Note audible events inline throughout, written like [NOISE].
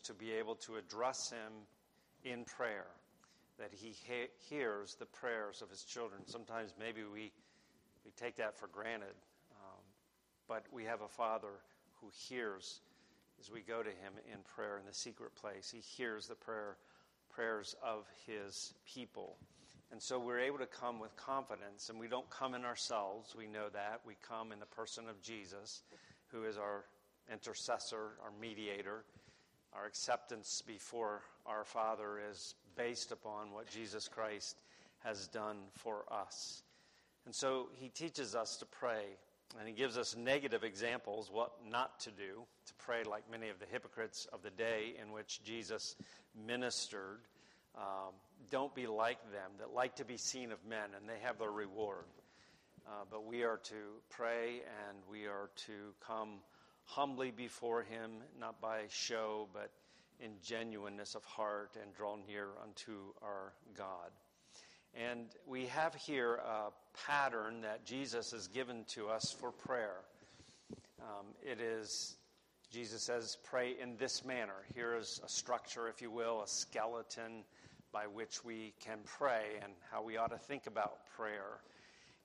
to be able to address him in prayer, that he he- hears the prayers of his children. Sometimes maybe we, we take that for granted, um, but we have a Father who hears as we go to him in prayer in the secret place. He hears the prayer, prayers of his people. And so we're able to come with confidence, and we don't come in ourselves. We know that. We come in the person of Jesus, who is our intercessor, our mediator. Our acceptance before our Father is based upon what Jesus Christ has done for us. And so he teaches us to pray, and he gives us negative examples what not to do, to pray like many of the hypocrites of the day in which Jesus ministered. Um, don't be like them that like to be seen of men, and they have their reward. Uh, but we are to pray and we are to come humbly before Him, not by show, but in genuineness of heart, and draw near unto our God. And we have here a pattern that Jesus has given to us for prayer. Um, it is, Jesus says, pray in this manner. Here is a structure, if you will, a skeleton by which we can pray and how we ought to think about prayer.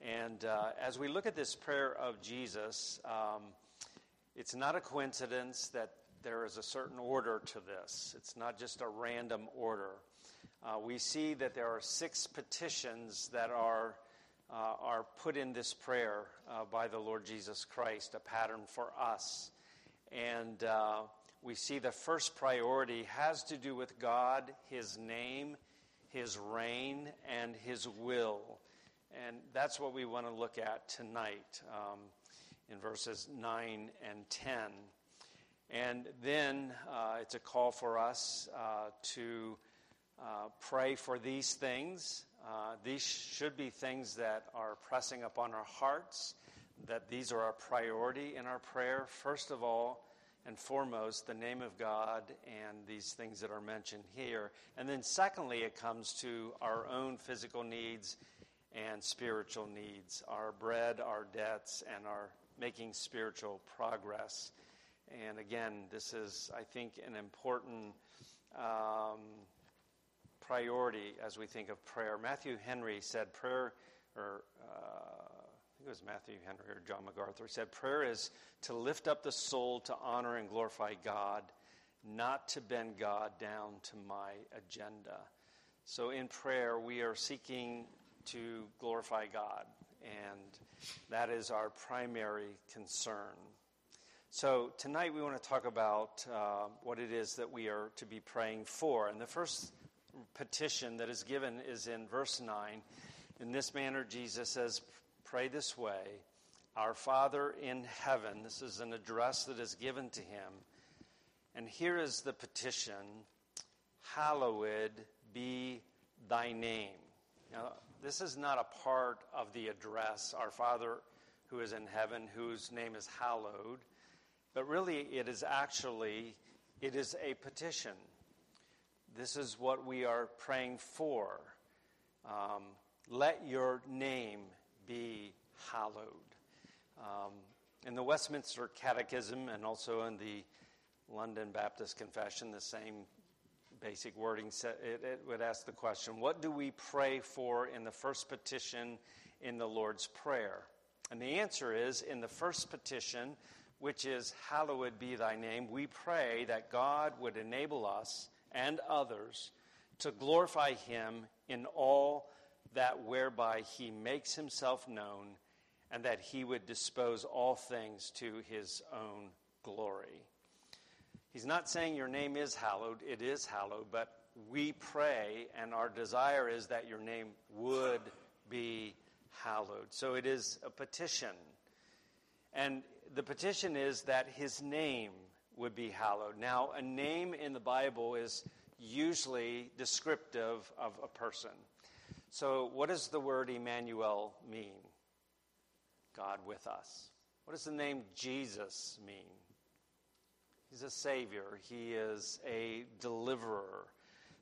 And uh, as we look at this prayer of Jesus, um, it's not a coincidence that there is a certain order to this. It's not just a random order. Uh, we see that there are six petitions that are, uh, are put in this prayer uh, by the Lord Jesus Christ, a pattern for us. And uh, we see the first priority has to do with God, His name, His reign, and His will. And that's what we want to look at tonight um, in verses 9 and 10. And then uh, it's a call for us uh, to uh, pray for these things. Uh, these should be things that are pressing upon our hearts, that these are our priority in our prayer. First of all, and foremost the name of God and these things that are mentioned here. And then, secondly, it comes to our own physical needs and spiritual needs our bread, our debts, and our making spiritual progress. And again, this is, I think, an important um, priority as we think of prayer. Matthew Henry said, prayer, or uh, think it was Matthew Henry or John MacArthur, said, Prayer is to lift up the soul to honor and glorify God, not to bend God down to my agenda. So in prayer, we are seeking to glorify God, and that is our primary concern. So tonight we want to talk about uh, what it is that we are to be praying for. And the first petition that is given is in verse 9. In this manner, Jesus says, pray this way Our Father in heaven, this is an address that is given to him. And here is the petition Hallowed be thy name. Now, this is not a part of the address, Our Father who is in heaven, whose name is hallowed, but really it is actually it is a petition. This is what we are praying for. Um, let your name be hallowed. Um, in the Westminster Catechism and also in the London Baptist Confession, the same basic wording, it, would ask the question what do we pray for in the first petition in the Lord's Prayer? And the answer is in the first petition, which is, Hallowed be thy name, we pray that God would enable us and others to glorify him in all that whereby he makes himself known, and that he would dispose all things to his own glory. He's not saying your name is hallowed, it is hallowed, but we pray, and our desire is that your name would be hallowed. So it is a petition. And the petition is that his name would be hallowed. Now, a name in the Bible is usually descriptive of a person. So, what does the word Emmanuel mean? God with us. What does the name Jesus mean? He's a savior, he is a deliverer.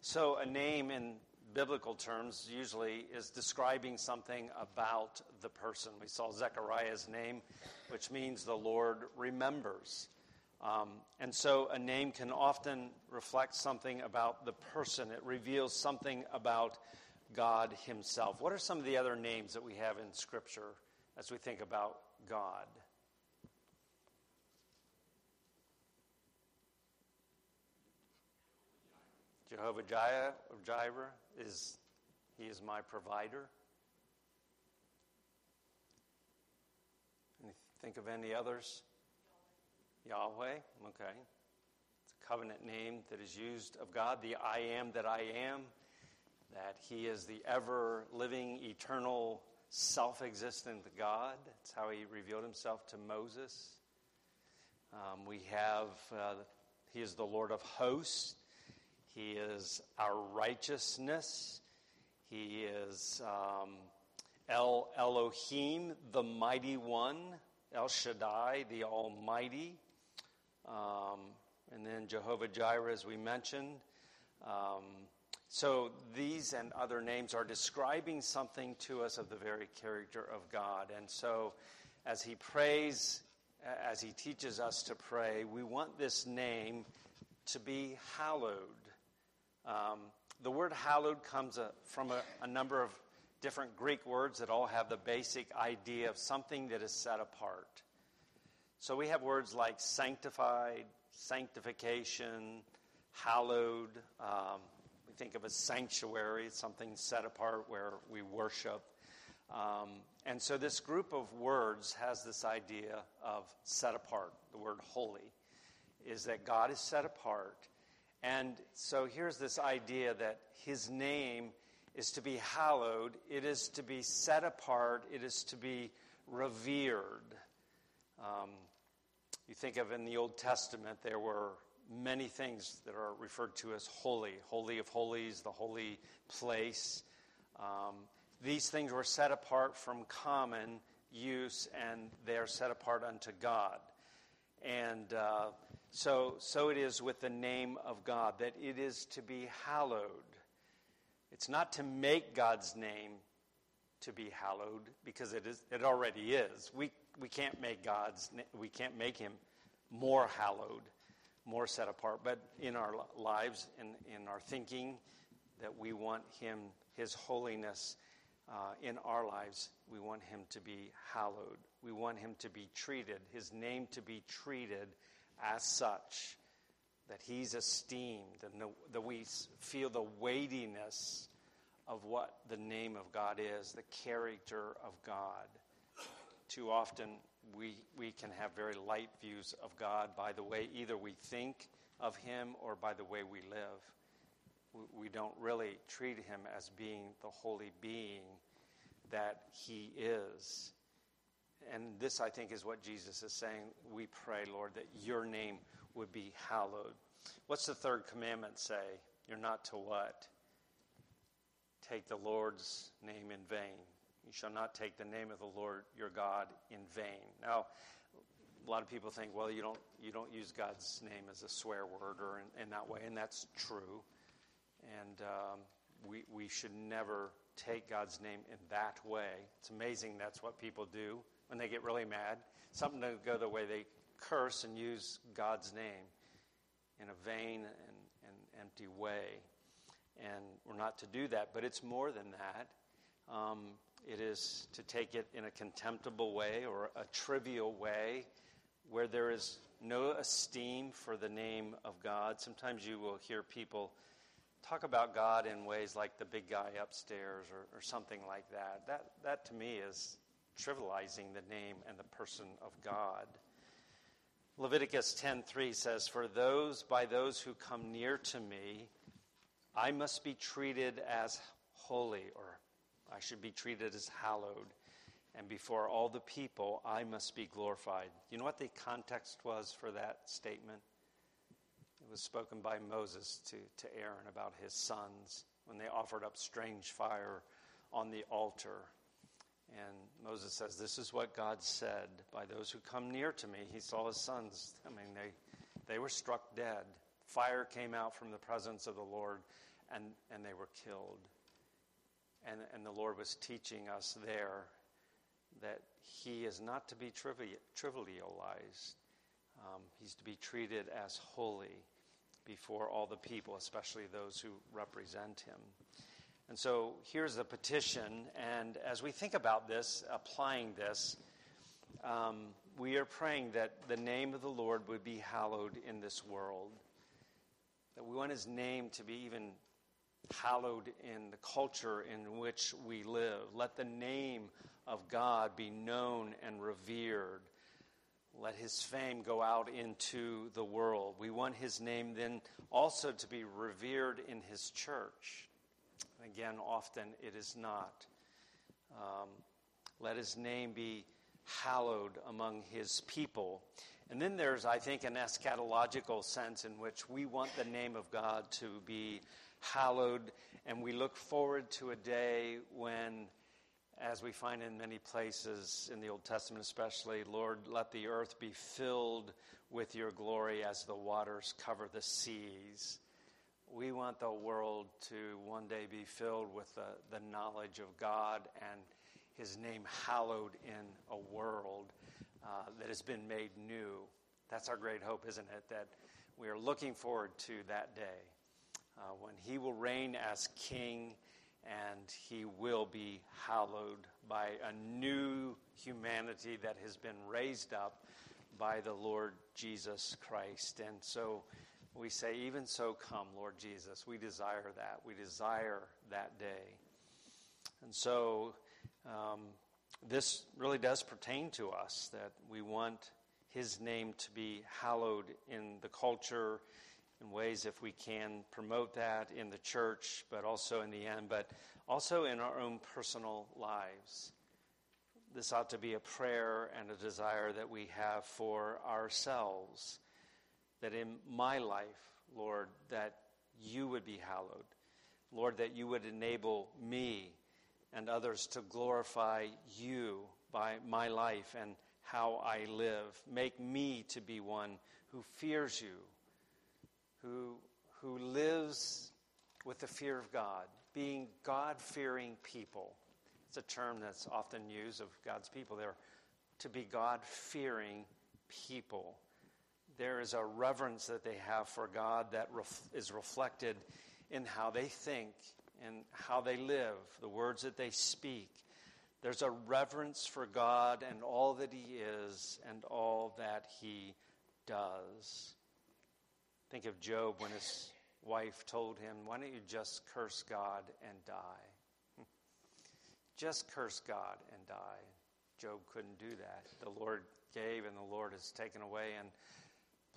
So, a name in biblical terms usually is describing something about the person. We saw Zechariah's name, which means the Lord remembers. Um, and so a name can often reflect something about the person, it reveals something about God Himself. What are some of the other names that we have in Scripture as we think about God? Jehovah Jireh, is He is my provider. Think of any others? Yahweh. Okay. It's a covenant name that is used of God, the I am that I am, that He is the ever living, eternal, self existent God. That's how He revealed Himself to Moses. Um, we have, uh, He is the Lord of hosts. He is our righteousness. He is um, El Elohim, the mighty one, El Shaddai, the Almighty. Um, and then Jehovah Jireh, as we mentioned. Um, so these and other names are describing something to us of the very character of God. And so as he prays, as he teaches us to pray, we want this name to be hallowed. Um, the word hallowed comes a, from a, a number of different Greek words that all have the basic idea of something that is set apart. So we have words like sanctified, sanctification, hallowed. Um, we think of a sanctuary, something set apart where we worship. Um, and so this group of words has this idea of set apart. The word holy is that God is set apart and so here's this idea that his name is to be hallowed, it is to be set apart, it is to be revered. Um, you think of in the Old Testament, there were many things that are referred to as holy, holy of holies, the holy place. Um, these things were set apart from common use and they are set apart unto God. And uh, so, so it is with the name of God, that it is to be hallowed. It's not to make God's name to be hallowed, because it, is, it already is. We, we can't make God's, we can't make him more hallowed, more set apart. But in our lives, in, in our thinking, that we want him, his holiness uh, in our lives, we want him to be hallowed. We want him to be treated, his name to be treated as such, that he's esteemed, and that we feel the weightiness of what the name of God is, the character of God. Too often, we, we can have very light views of God by the way either we think of him or by the way we live. We, we don't really treat him as being the holy being that he is and this, I think, is what Jesus is saying. We pray, Lord, that your name would be hallowed. What's the third commandment say? You're not to what? Take the Lord's name in vain. You shall not take the name of the Lord your God in vain. Now, a lot of people think, well, you don't, you don't use God's name as a swear word or in, in that way, and that's true. And um, we, we should never take God's name in that way. It's amazing that's what people do when they get really mad. Something to go the way they curse and use God's name in a vain and, and empty way. And we're not to do that, but it's more than that. Um, it is to take it in a contemptible way or a trivial way where there is no esteem for the name of God. Sometimes you will hear people talk about God in ways like the big guy upstairs or, or something like that. That, that to me is trivializing the name and the person of God. Leviticus 10:3 says, "For those by those who come near to me, I must be treated as holy, or I should be treated as hallowed, and before all the people I must be glorified." You know what the context was for that statement? It was spoken by Moses to, to Aaron about his sons when they offered up strange fire on the altar. And Moses says, This is what God said by those who come near to me. He saw his sons. I mean, they, they were struck dead. Fire came out from the presence of the Lord, and, and they were killed. And, and the Lord was teaching us there that he is not to be trivialized. Um, he's to be treated as holy before all the people, especially those who represent him. And so here's the petition. And as we think about this, applying this, um, we are praying that the name of the Lord would be hallowed in this world. That we want his name to be even hallowed in the culture in which we live. Let the name of God be known and revered. Let his fame go out into the world. We want his name then also to be revered in his church. Again, often it is not. Um, let his name be hallowed among his people. And then there's, I think, an eschatological sense in which we want the name of God to be hallowed, and we look forward to a day when, as we find in many places in the Old Testament especially, Lord, let the earth be filled with your glory as the waters cover the seas. We want the world to one day be filled with the, the knowledge of God and his name hallowed in a world uh, that has been made new. That's our great hope, isn't it? That we are looking forward to that day uh, when he will reign as king and he will be hallowed by a new humanity that has been raised up by the Lord Jesus Christ. And so we say, even so, come, Lord Jesus. We desire that. We desire that day. And so um, this really does pertain to us that we want his name to be hallowed in the culture in ways if we can promote that in the church, but also in the end, but also in our own personal lives. This ought to be a prayer and a desire that we have for ourselves. That in my life, Lord, that you would be hallowed. Lord, that you would enable me and others to glorify you by my life and how I live. Make me to be one who fears you who, who lives with the fear of God, being God fearing people. It's a term that's often used of God's people. They're to be God fearing people. There is a reverence that they have for God that ref- is reflected in how they think and how they live, the words that they speak. There's a reverence for God and all that He is and all that He does. Think of Job when his wife told him, Why don't you just curse God and die? [LAUGHS] just curse God and die. Job couldn't do that. The Lord gave and the Lord has taken away. And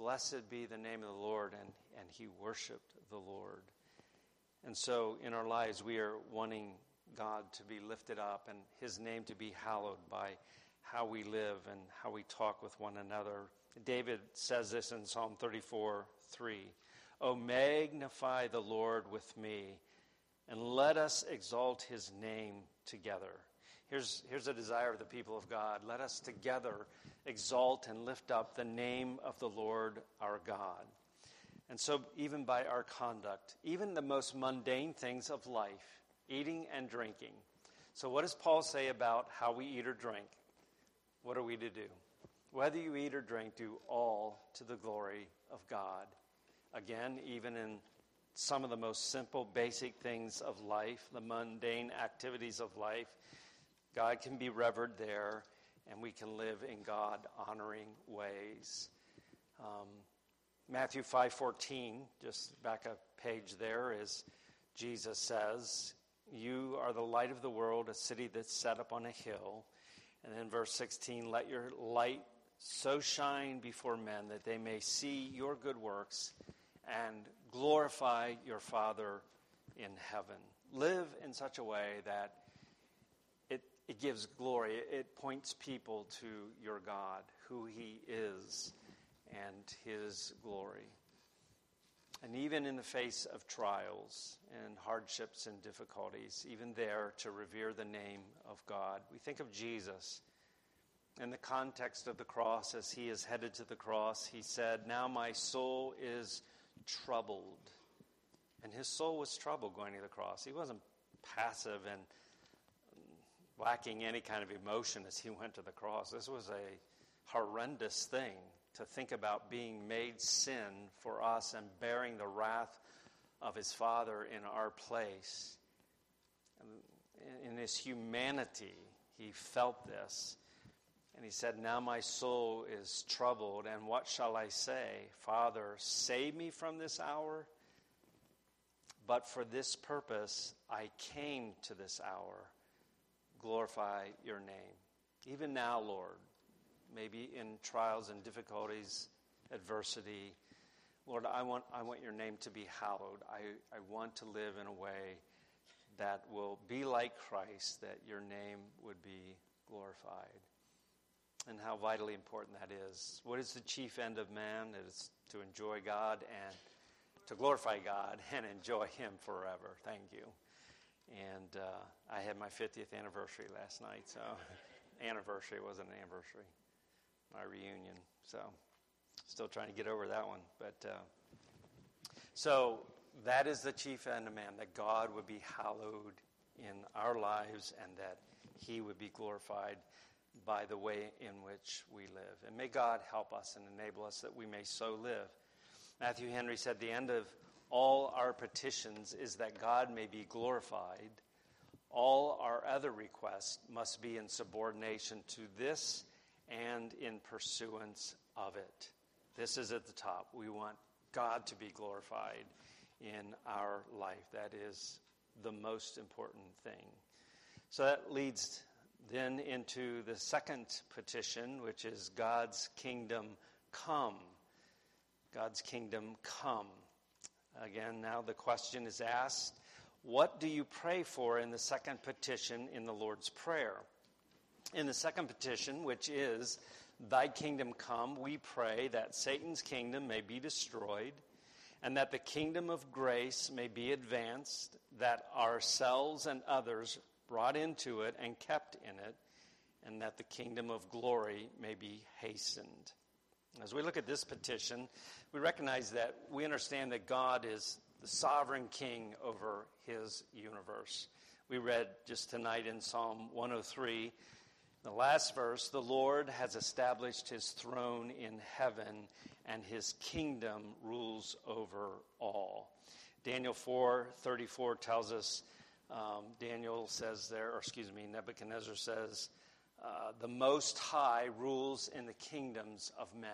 blessed be the name of the Lord. And, and he worshiped the Lord. And so in our lives, we are wanting God to be lifted up and his name to be hallowed by how we live and how we talk with one another. David says this in Psalm 34 3. Oh, magnify the Lord with me, and let us exalt his name together. Here's, here's a desire of the people of God. Let us together exalt and lift up the name of the Lord our God. And so, even by our conduct, even the most mundane things of life, eating and drinking. So, what does Paul say about how we eat or drink? What are we to do? Whether you eat or drink, do all to the glory of God. Again, even in some of the most simple, basic things of life, the mundane activities of life, God can be revered there, and we can live in God honoring ways. Um, Matthew 5:14, just back a page there, is Jesus says, "You are the light of the world, a city that's set up on a hill." And then verse 16, "Let your light so shine before men that they may see your good works and glorify your Father in heaven. Live in such a way that it gives glory, it points people to your God, who He is, and His glory. And even in the face of trials and hardships and difficulties, even there to revere the name of God. We think of Jesus in the context of the cross as he is headed to the cross. He said, Now my soul is troubled. And his soul was troubled going to the cross. He wasn't passive and lacking any kind of emotion as he went to the cross. This was a horrendous thing to think about being made sin for us and bearing the wrath of his Father in our place. In his humanity, he felt this. And he said, Now my soul is troubled, and what shall I say? Father, save me from this hour. But for this purpose I came to this hour. Glorify your name. Even now, Lord, maybe in trials and difficulties, adversity, Lord, I want, I want your name to be hallowed. I, I want to live in a way that will be like Christ, that your name would be glorified. And how vitally important that is. What is the chief end of man? It is to enjoy God and to glorify God and enjoy Him forever. Thank you. And uh, I had my 50th anniversary last night, so [LAUGHS] anniversary wasn't an anniversary, my reunion. So still trying to get over that one. But uh, so that is the chief end of man, that God would be hallowed in our lives and that He would be glorified by the way in which we live. And may God help us and enable us that we may so live. Matthew Henry said, The end of all our petitions is that God may be glorified. All our other requests must be in subordination to this and in pursuance of it. This is at the top. We want God to be glorified in our life. That is the most important thing. So that leads then into the second petition, which is God's kingdom come. God's kingdom come. Again, now the question is asked what do you pray for in the second petition in the Lord's Prayer? In the second petition, which is, Thy kingdom come, we pray that Satan's kingdom may be destroyed and that the kingdom of grace may be advanced, that ourselves and others brought into it and kept in it, and that the kingdom of glory may be hastened. As we look at this petition, we recognize that we understand that God is the sovereign king over his universe. We read just tonight in Psalm 103, the last verse the Lord has established his throne in heaven, and his kingdom rules over all. Daniel 4:34 tells us um, Daniel says there, or excuse me, Nebuchadnezzar says, uh, the Most High rules in the kingdoms of men.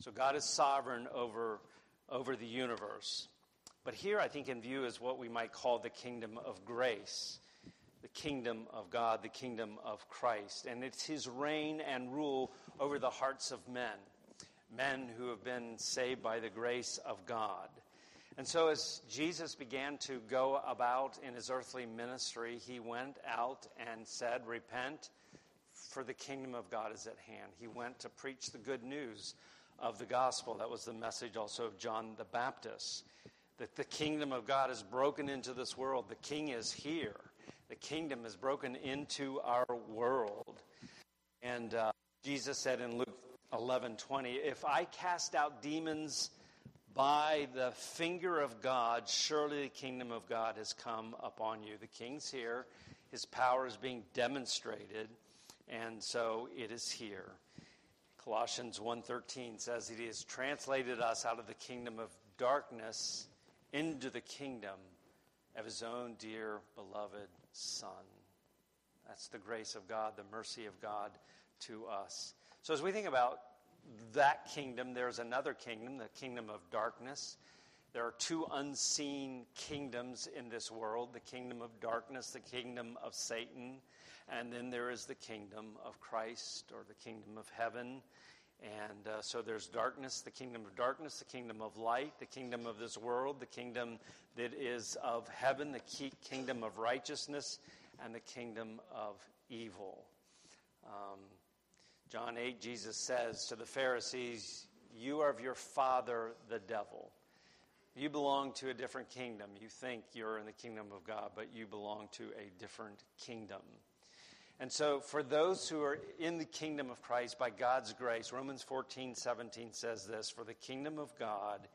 So God is sovereign over, over the universe. But here, I think, in view is what we might call the kingdom of grace, the kingdom of God, the kingdom of Christ. And it's his reign and rule over the hearts of men, men who have been saved by the grace of God. And so, as Jesus began to go about in his earthly ministry, he went out and said, Repent, for the kingdom of God is at hand. He went to preach the good news of the gospel. That was the message also of John the Baptist. That the kingdom of God is broken into this world. The king is here. The kingdom is broken into our world. And uh, Jesus said in Luke 11 20, If I cast out demons by the finger of God, surely the kingdom of God has come upon you. The king's here, his power is being demonstrated, and so it is here. Colossians 1:13 says he has translated us out of the kingdom of darkness into the kingdom of his own dear beloved son. That's the grace of God, the mercy of God to us. So as we think about that kingdom, there's another kingdom, the kingdom of darkness. There are two unseen kingdoms in this world the kingdom of darkness, the kingdom of Satan, and then there is the kingdom of Christ or the kingdom of heaven. And uh, so there's darkness, the kingdom of darkness, the kingdom of light, the kingdom of this world, the kingdom that is of heaven, the kingdom of righteousness, and the kingdom of evil. Um, John 8, Jesus says to the Pharisees, You are of your father, the devil. You belong to a different kingdom. You think you're in the kingdom of God, but you belong to a different kingdom. And so, for those who are in the kingdom of Christ by God's grace, Romans 14, 17 says this For the kingdom of God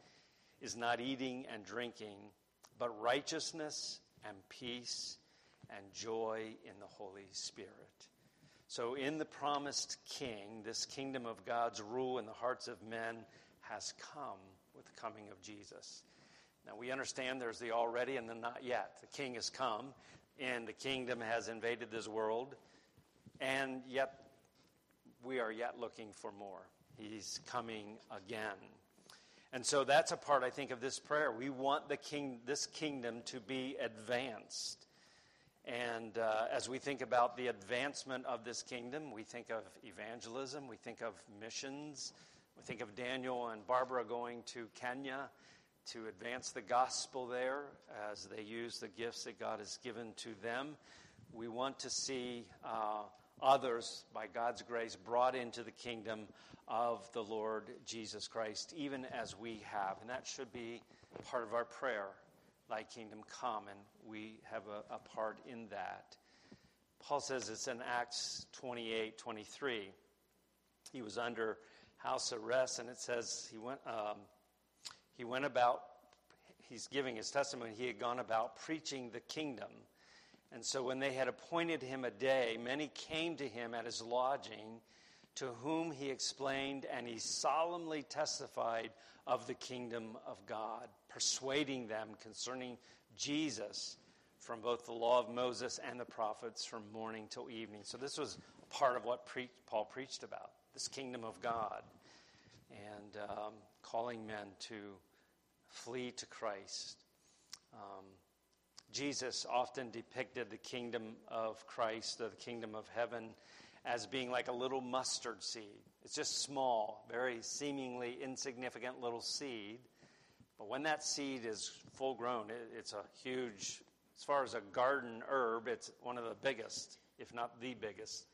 is not eating and drinking, but righteousness and peace and joy in the Holy Spirit. So, in the promised king, this kingdom of God's rule in the hearts of men has come with the coming of Jesus. Now, we understand there's the already and the not yet. The king has come, and the kingdom has invaded this world, and yet we are yet looking for more. He's coming again. And so that's a part, I think, of this prayer. We want the king, this kingdom to be advanced. And uh, as we think about the advancement of this kingdom, we think of evangelism, we think of missions, we think of Daniel and Barbara going to Kenya to advance the gospel there as they use the gifts that God has given to them. We want to see uh, others, by God's grace, brought into the kingdom of the Lord Jesus Christ, even as we have. And that should be part of our prayer Thy kingdom come, and we have a, a part in that. Paul says it's in Acts 28 23. He was under house arrest, and it says he went. Um, he went about, he's giving his testimony, he had gone about preaching the kingdom. And so when they had appointed him a day, many came to him at his lodging, to whom he explained and he solemnly testified of the kingdom of God, persuading them concerning Jesus from both the law of Moses and the prophets from morning till evening. So this was part of what pre- Paul preached about this kingdom of God. And um, calling men to flee to Christ. Um, Jesus often depicted the kingdom of Christ, the kingdom of heaven, as being like a little mustard seed. It's just small, very seemingly insignificant little seed. But when that seed is full grown, it's a huge, as far as a garden herb, it's one of the biggest, if not the biggest.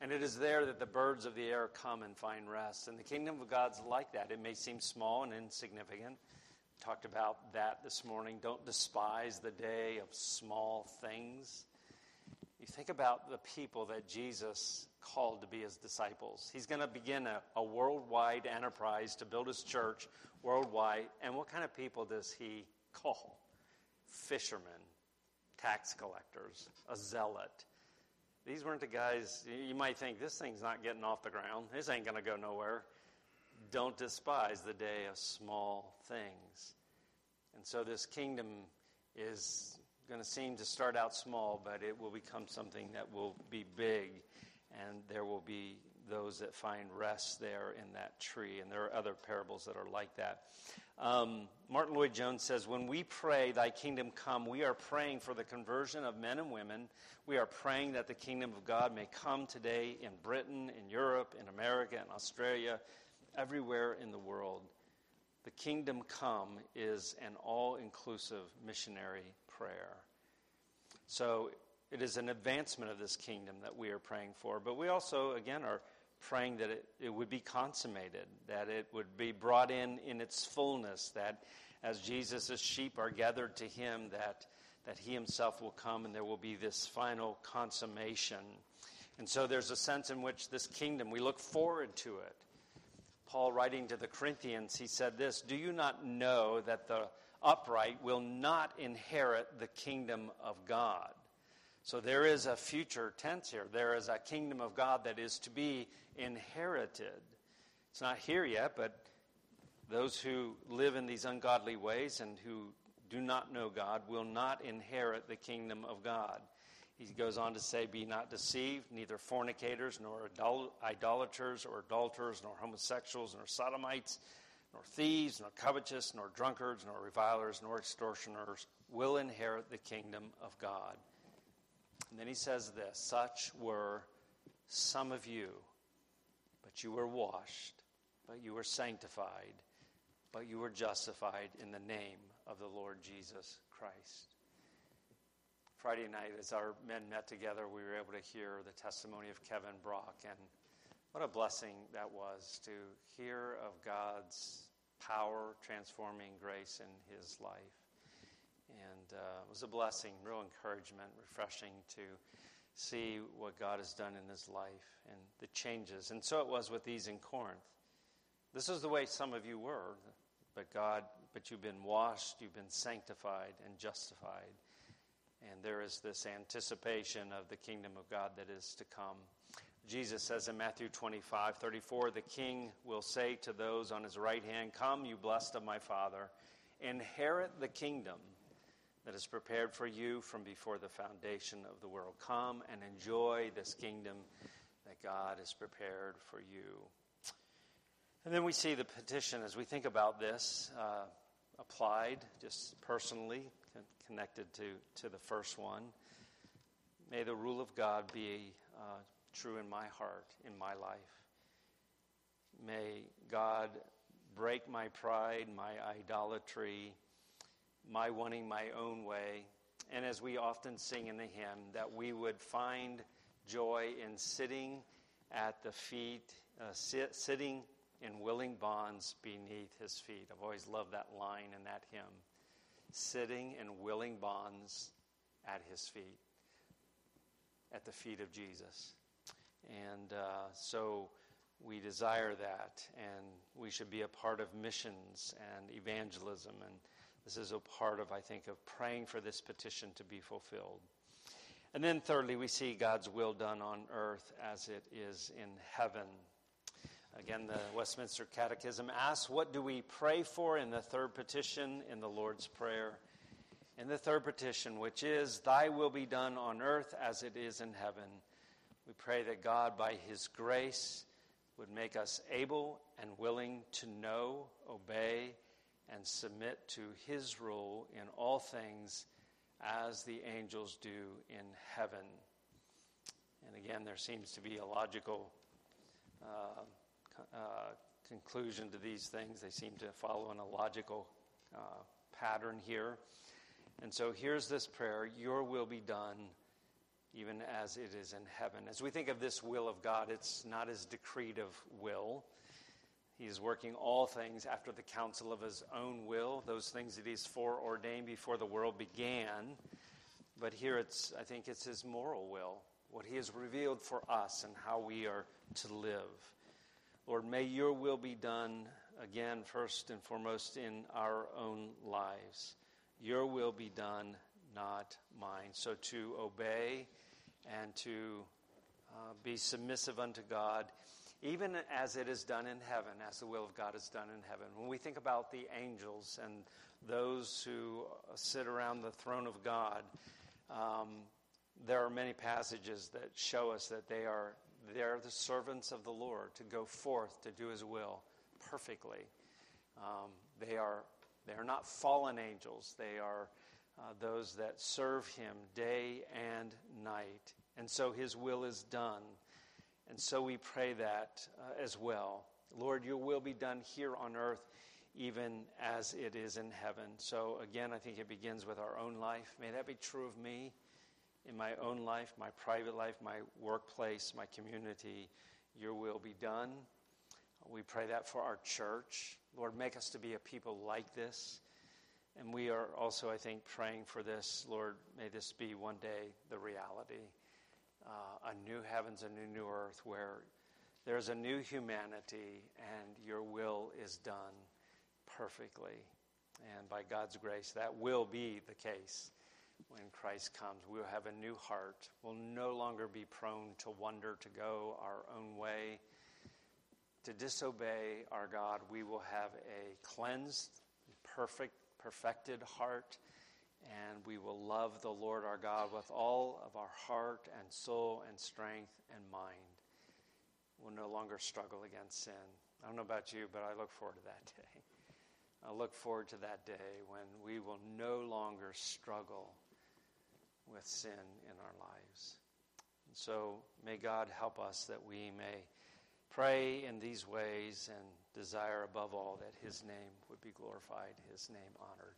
And it is there that the birds of the air come and find rest. And the kingdom of God's like that. It may seem small and insignificant. Talked about that this morning. Don't despise the day of small things. You think about the people that Jesus called to be his disciples. He's going to begin a, a worldwide enterprise to build his church worldwide. And what kind of people does he call? Fishermen, tax collectors, a zealot these weren't the guys, you might think, this thing's not getting off the ground. This ain't going to go nowhere. Don't despise the day of small things. And so this kingdom is going to seem to start out small, but it will become something that will be big, and there will be those that find rest there in that tree. And there are other parables that are like that. Um, Martyn Lloyd-Jones says, When we pray, Thy kingdom come, we are praying for the conversion of men and women. We are praying that the kingdom of God may come today in Britain, in Europe, in America, in Australia, everywhere in the world. The kingdom come is an all inclusive missionary prayer. So it is an advancement of this kingdom that we are praying for. But we also, again, are praying that it, it would be consummated, that it would be brought in in its fullness, that as Jesus' sheep are gathered to him, that, that he himself will come and there will be this final consummation. And so there's a sense in which this kingdom, we look forward to it. Paul, writing to the Corinthians, he said this Do you not know that the upright will not inherit the kingdom of God? So there is a future tense here. There is a kingdom of God that is to be inherited. It's not here yet, but those who live in these ungodly ways and who do not know God will not inherit the kingdom of God. He goes on to say, Be not deceived, neither fornicators, nor idolaters, or adulterers, nor homosexuals, nor sodomites, nor thieves, nor covetous, nor drunkards, nor revilers, nor extortioners will inherit the kingdom of God. And then he says this Such were some of you, but you were washed, but you were sanctified, but you were justified in the name of the Lord Jesus Christ. Friday night, as our men met together, we were able to hear the testimony of Kevin Brock, and what a blessing that was to hear of God's power, transforming grace in his life. And uh, it was a blessing, real encouragement, refreshing to see what God has done in his life and the changes. And so it was with these in Corinth. This is the way some of you were, but God, but you've been washed, you've been sanctified and justified. And there is this anticipation of the kingdom of God that is to come. Jesus says in Matthew 25, 34, the king will say to those on his right hand, Come, you blessed of my Father, inherit the kingdom that is prepared for you from before the foundation of the world. Come and enjoy this kingdom that God has prepared for you. And then we see the petition as we think about this uh, applied just personally, connected to, to the first one. May the rule of God be uh, true in my heart, in my life. May God break my pride, my idolatry, my wanting my own way. And as we often sing in the hymn, that we would find joy in sitting at the feet, uh, sit, sitting in willing bonds beneath his feet. I've always loved that line in that hymn. Sitting in willing bonds at his feet, at the feet of Jesus. And uh, so we desire that, and we should be a part of missions and evangelism. And this is a part of, I think, of praying for this petition to be fulfilled. And then, thirdly, we see God's will done on earth as it is in heaven. Again, the Westminster Catechism asks, What do we pray for in the third petition in the Lord's Prayer? In the third petition, which is, Thy will be done on earth as it is in heaven. We pray that God, by His grace, would make us able and willing to know, obey, and submit to His rule in all things as the angels do in heaven. And again, there seems to be a logical uh, uh, conclusion to these things. They seem to follow in a logical uh, pattern here. And so here's this prayer Your will be done even as it is in heaven. As we think of this will of God, it's not his decretive will. He is working all things after the counsel of his own will, those things that he's foreordained before the world began. But here it's, I think it's his moral will, what he has revealed for us and how we are to live. Lord, may your will be done again, first and foremost, in our own lives. Your will be done, not mine. So to obey and to uh, be submissive unto God, even as it is done in heaven, as the will of God is done in heaven. When we think about the angels and those who sit around the throne of God, um, there are many passages that show us that they are they are the servants of the Lord to go forth to do His will perfectly. Um, they are they are not fallen angels. They are uh, those that serve him day and night. And so his will is done. And so we pray that uh, as well. Lord, your will be done here on earth, even as it is in heaven. So again, I think it begins with our own life. May that be true of me in my own life, my private life, my workplace, my community. Your will be done. We pray that for our church. Lord, make us to be a people like this. And we are also, I think, praying for this. Lord, may this be one day the reality. Uh, a new heavens, a new, new earth where there's a new humanity and your will is done perfectly. And by God's grace, that will be the case when Christ comes. We'll have a new heart. We'll no longer be prone to wander, to go our own way, to disobey our God. We will have a cleansed, perfect, perfected heart, and we will love the Lord our God with all of our heart and soul and strength and mind. We'll no longer struggle against sin. I don't know about you, but I look forward to that day. I look forward to that day when we will no longer struggle with sin in our lives. And so may God help us that we may pray in these ways and desire above all that his name would be glorified, his name honored.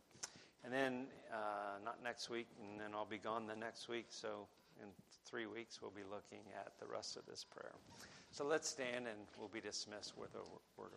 And then, uh, not next week, and then I'll be gone the next week. So, in three weeks, we'll be looking at the rest of this prayer. So, let's stand and we'll be dismissed with a word of